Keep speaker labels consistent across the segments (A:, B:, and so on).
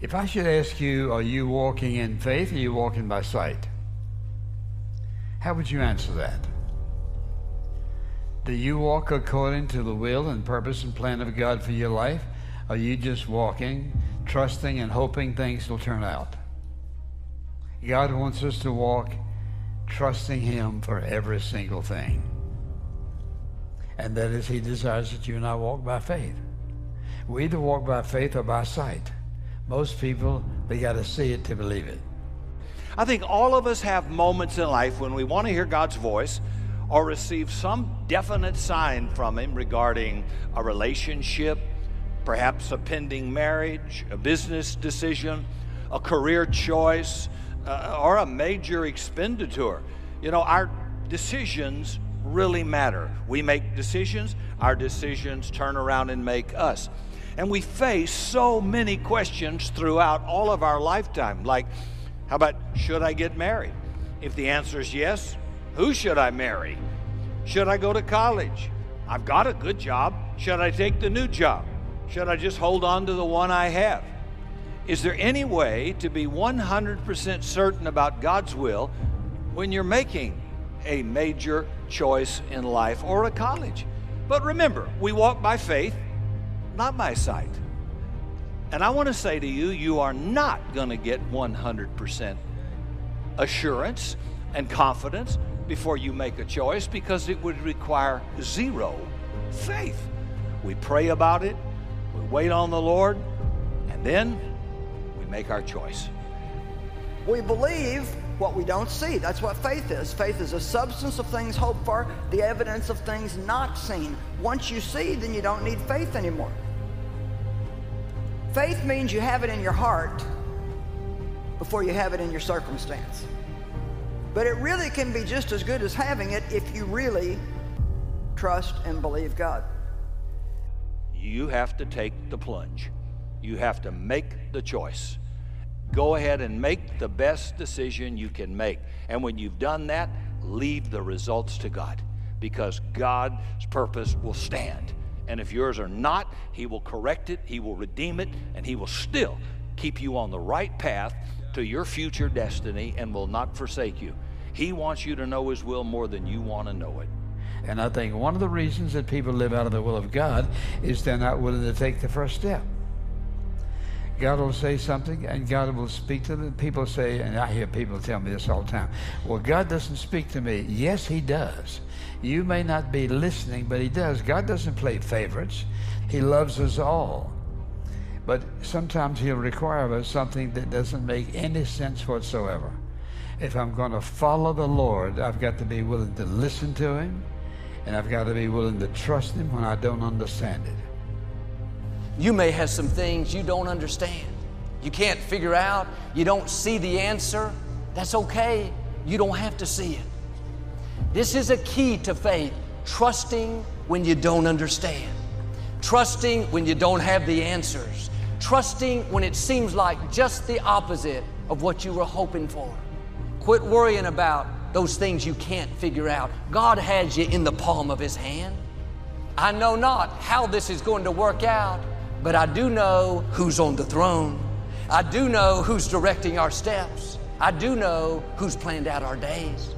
A: If I should ask you, are you walking in faith or are you walking by sight? How would you answer that? Do you walk according to the will and purpose and plan of God for your life? Are you just walking, trusting, and hoping things will turn out? God wants us to walk trusting Him for every single thing. And that is, He desires that you and I walk by faith. We either walk by faith or by sight. Most people, they got to see it to believe it.
B: I think all of us have moments in life when we want to hear God's voice or receive some definite sign from Him regarding a relationship, perhaps a pending marriage, a business decision, a career choice, uh, or a major expenditure. You know, our decisions really matter. We make decisions, our decisions turn around and make us. And we face so many questions throughout all of our lifetime, like, how about should I get married? If the answer is yes, who should I marry? Should I go to college? I've got a good job. Should I take the new job? Should I just hold on to the one I have? Is there any way to be 100% certain about God's will when you're making a major choice in life or a college? But remember, we walk by faith, not by sight. And I want to say to you, you are not going to get 100% assurance and confidence before you make a choice because it would require zero faith. We pray about it, we wait on the Lord, and then we make our choice.
C: We believe what we don't see. That's what faith is. Faith is a substance of things hoped for, the evidence of things not seen. Once you see, then you don't need faith anymore. Faith means you have it in your heart before you have it in your circumstance. But it really can be just as good as having it if you really trust and believe God.
B: You have to take the plunge. You have to make the choice. Go ahead and make the best decision you can make. And when you've done that, leave the results to God because God's purpose will stand. And if yours are not, He will correct it, He will redeem it, and He will still keep you on the right path to your future destiny and will not forsake you. He wants you to know His will more than you want to know it.
A: And I think one of the reasons that people live out of the will of God is they're not willing to take the first step. God will say something and God will speak to them. People say, and I hear people tell me this all the time, well, God doesn't speak to me. Yes, He does. You may not be listening, but He does. God doesn't play favorites, He loves us all. But sometimes He'll require of us something that doesn't make any sense whatsoever. If I'm going to follow the Lord, I've got to be willing to listen to Him, and I've got to be willing to trust Him when I don't understand it.
D: You may have some things you don't understand. You can't figure out, you don't see the answer. That's okay. You don't have to see it. This is a key to faith trusting when you don't understand, trusting when you don't have the answers, trusting when it seems like just the opposite of what you were hoping for. Quit worrying about those things you can't figure out. God has you in the palm of His hand. I know not how this is going to work out, but I do know who's on the throne. I do know who's directing our steps. I do know who's planned out our days.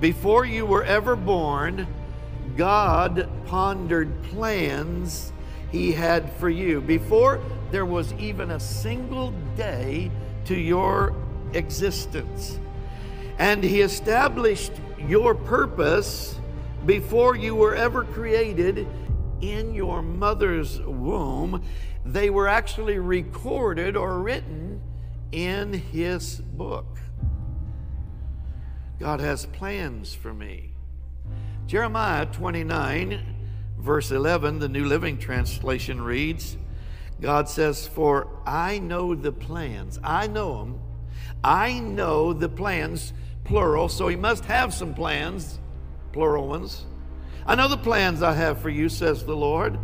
E: Before you were ever born, God pondered plans He had for you. Before there was even a single day to your existence. And He established your purpose before you were ever created in your mother's womb. They were actually recorded or written in His book. God has plans for me. Jeremiah 29, verse 11, the New Living Translation reads God says, For I know the plans, I know them. I know the plans, plural, so he must have some plans, plural ones. I know the plans I have for you, says the Lord.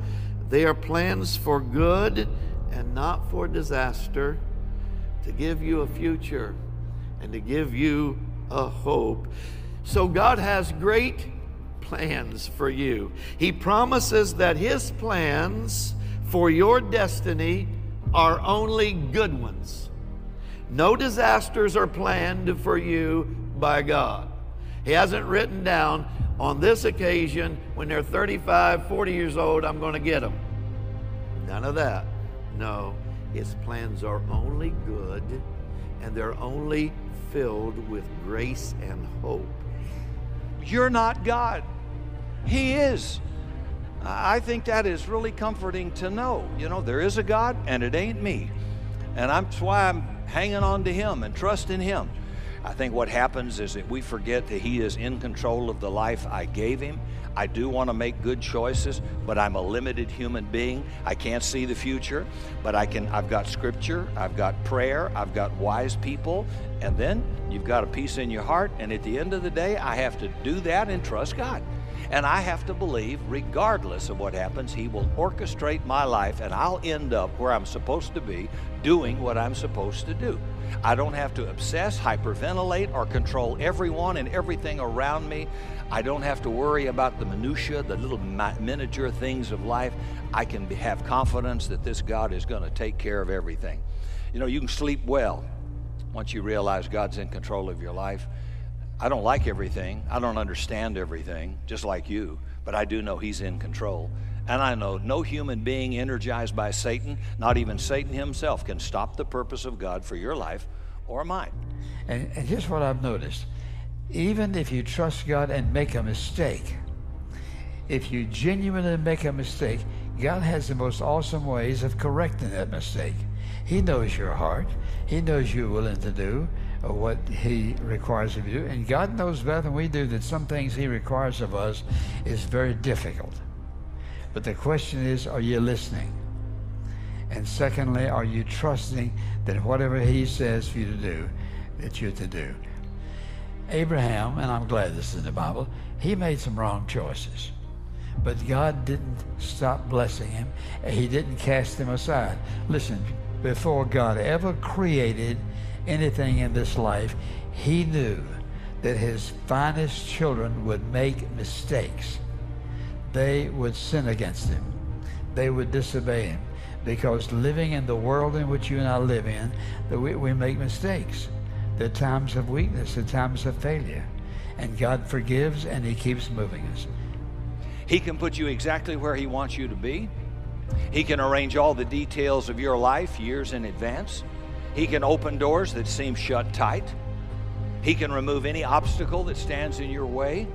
E: They are plans for good and not for disaster, to give you a future and to give you a hope. So God has great plans for you. He promises that His plans for your destiny are only good ones. No disasters are planned for you by God. He hasn't written down on this occasion when they're 35, 40 years old, I'm going to get them. None of that. No, his plans are only good and they're only filled with grace and hope.
B: You're not God. He is. I think that is really comforting to know. You know, there is a God and it ain't me. And that's why I'm hanging on to Him and trusting Him. I think what happens is that we forget that He is in control of the life I gave Him. I do want to make good choices, but I'm a limited human being. I can't see the future, but I can I've got scripture, I've got prayer, I've got wise people, and then you've got a peace in your heart, and at the end of the day, I have to do that and trust God. And I have to believe, regardless of what happens, He will orchestrate my life and I'll end up where I'm supposed to be, doing what I'm supposed to do. I don't have to obsess, hyperventilate, or control everyone and everything around me. I don't have to worry about the minutiae, the little miniature things of life. I can have confidence that this God is going to take care of everything. You know, you can sleep well once you realize God's in control of your life. I don't like everything. I don't understand everything, just like you, but I do know He's in control. And I know no human being energized by Satan, not even Satan himself, can stop the purpose of God for your life or mine.
A: And, and here's what I've noticed even if you trust God and make a mistake, if you genuinely make a mistake, God has the most awesome ways of correcting that mistake. He knows your heart. He knows you're willing to do what He requires of you. And God knows better than we do that some things He requires of us is very difficult. But the question is, are you listening? And secondly, are you trusting that whatever He says for you to do, that you're to do? Abraham, and I'm glad this is in the Bible, he made some wrong choices. But God didn't stop blessing him. He didn't cast him aside. Listen, before God ever created anything in this life, he knew that his finest children would make mistakes. They would sin against him. They would disobey him. Because living in the world in which you and I live in, that we, we make mistakes. There are times of weakness, there are times of failure. And God forgives and he keeps moving us.
B: He can put you exactly where he wants you to be. He can arrange all the details of your life years in advance. He can open doors that seem shut tight. He can remove any obstacle that stands in your way.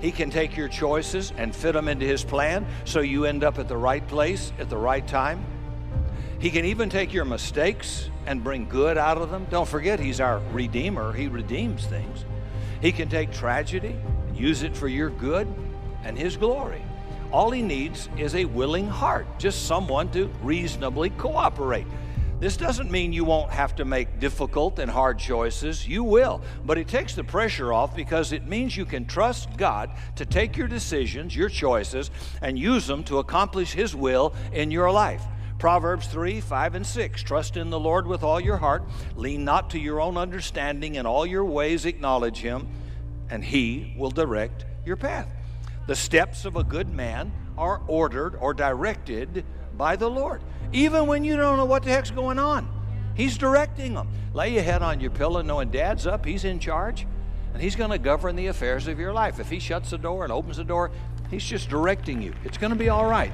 B: He can take your choices and fit them into His plan so you end up at the right place at the right time. He can even take your mistakes and bring good out of them. Don't forget, He's our Redeemer, He redeems things. He can take tragedy and use it for your good and His glory. All He needs is a willing heart, just someone to reasonably cooperate. This doesn't mean you won't have to make difficult and hard choices. You will. But it takes the pressure off because it means you can trust God to take your decisions, your choices, and use them to accomplish His will in your life. Proverbs 3 5 and 6. Trust in the Lord with all your heart. Lean not to your own understanding. In all your ways acknowledge Him, and He will direct your path. The steps of a good man are ordered or directed by the Lord even when you don't know what the heck's going on. He's directing them. Lay your head on your pillow knowing dad's up, he's in charge, and he's going to govern the affairs of your life. If he shuts the door and opens the door, he's just directing you. It's going to be all right.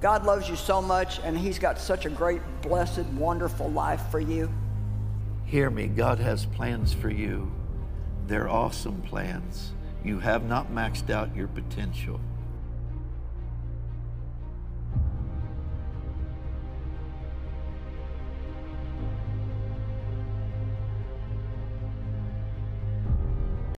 C: God loves you so much, and he's got such a great, blessed, wonderful life for you.
E: Hear me, God has plans for you. They're awesome plans. You have not maxed out your potential.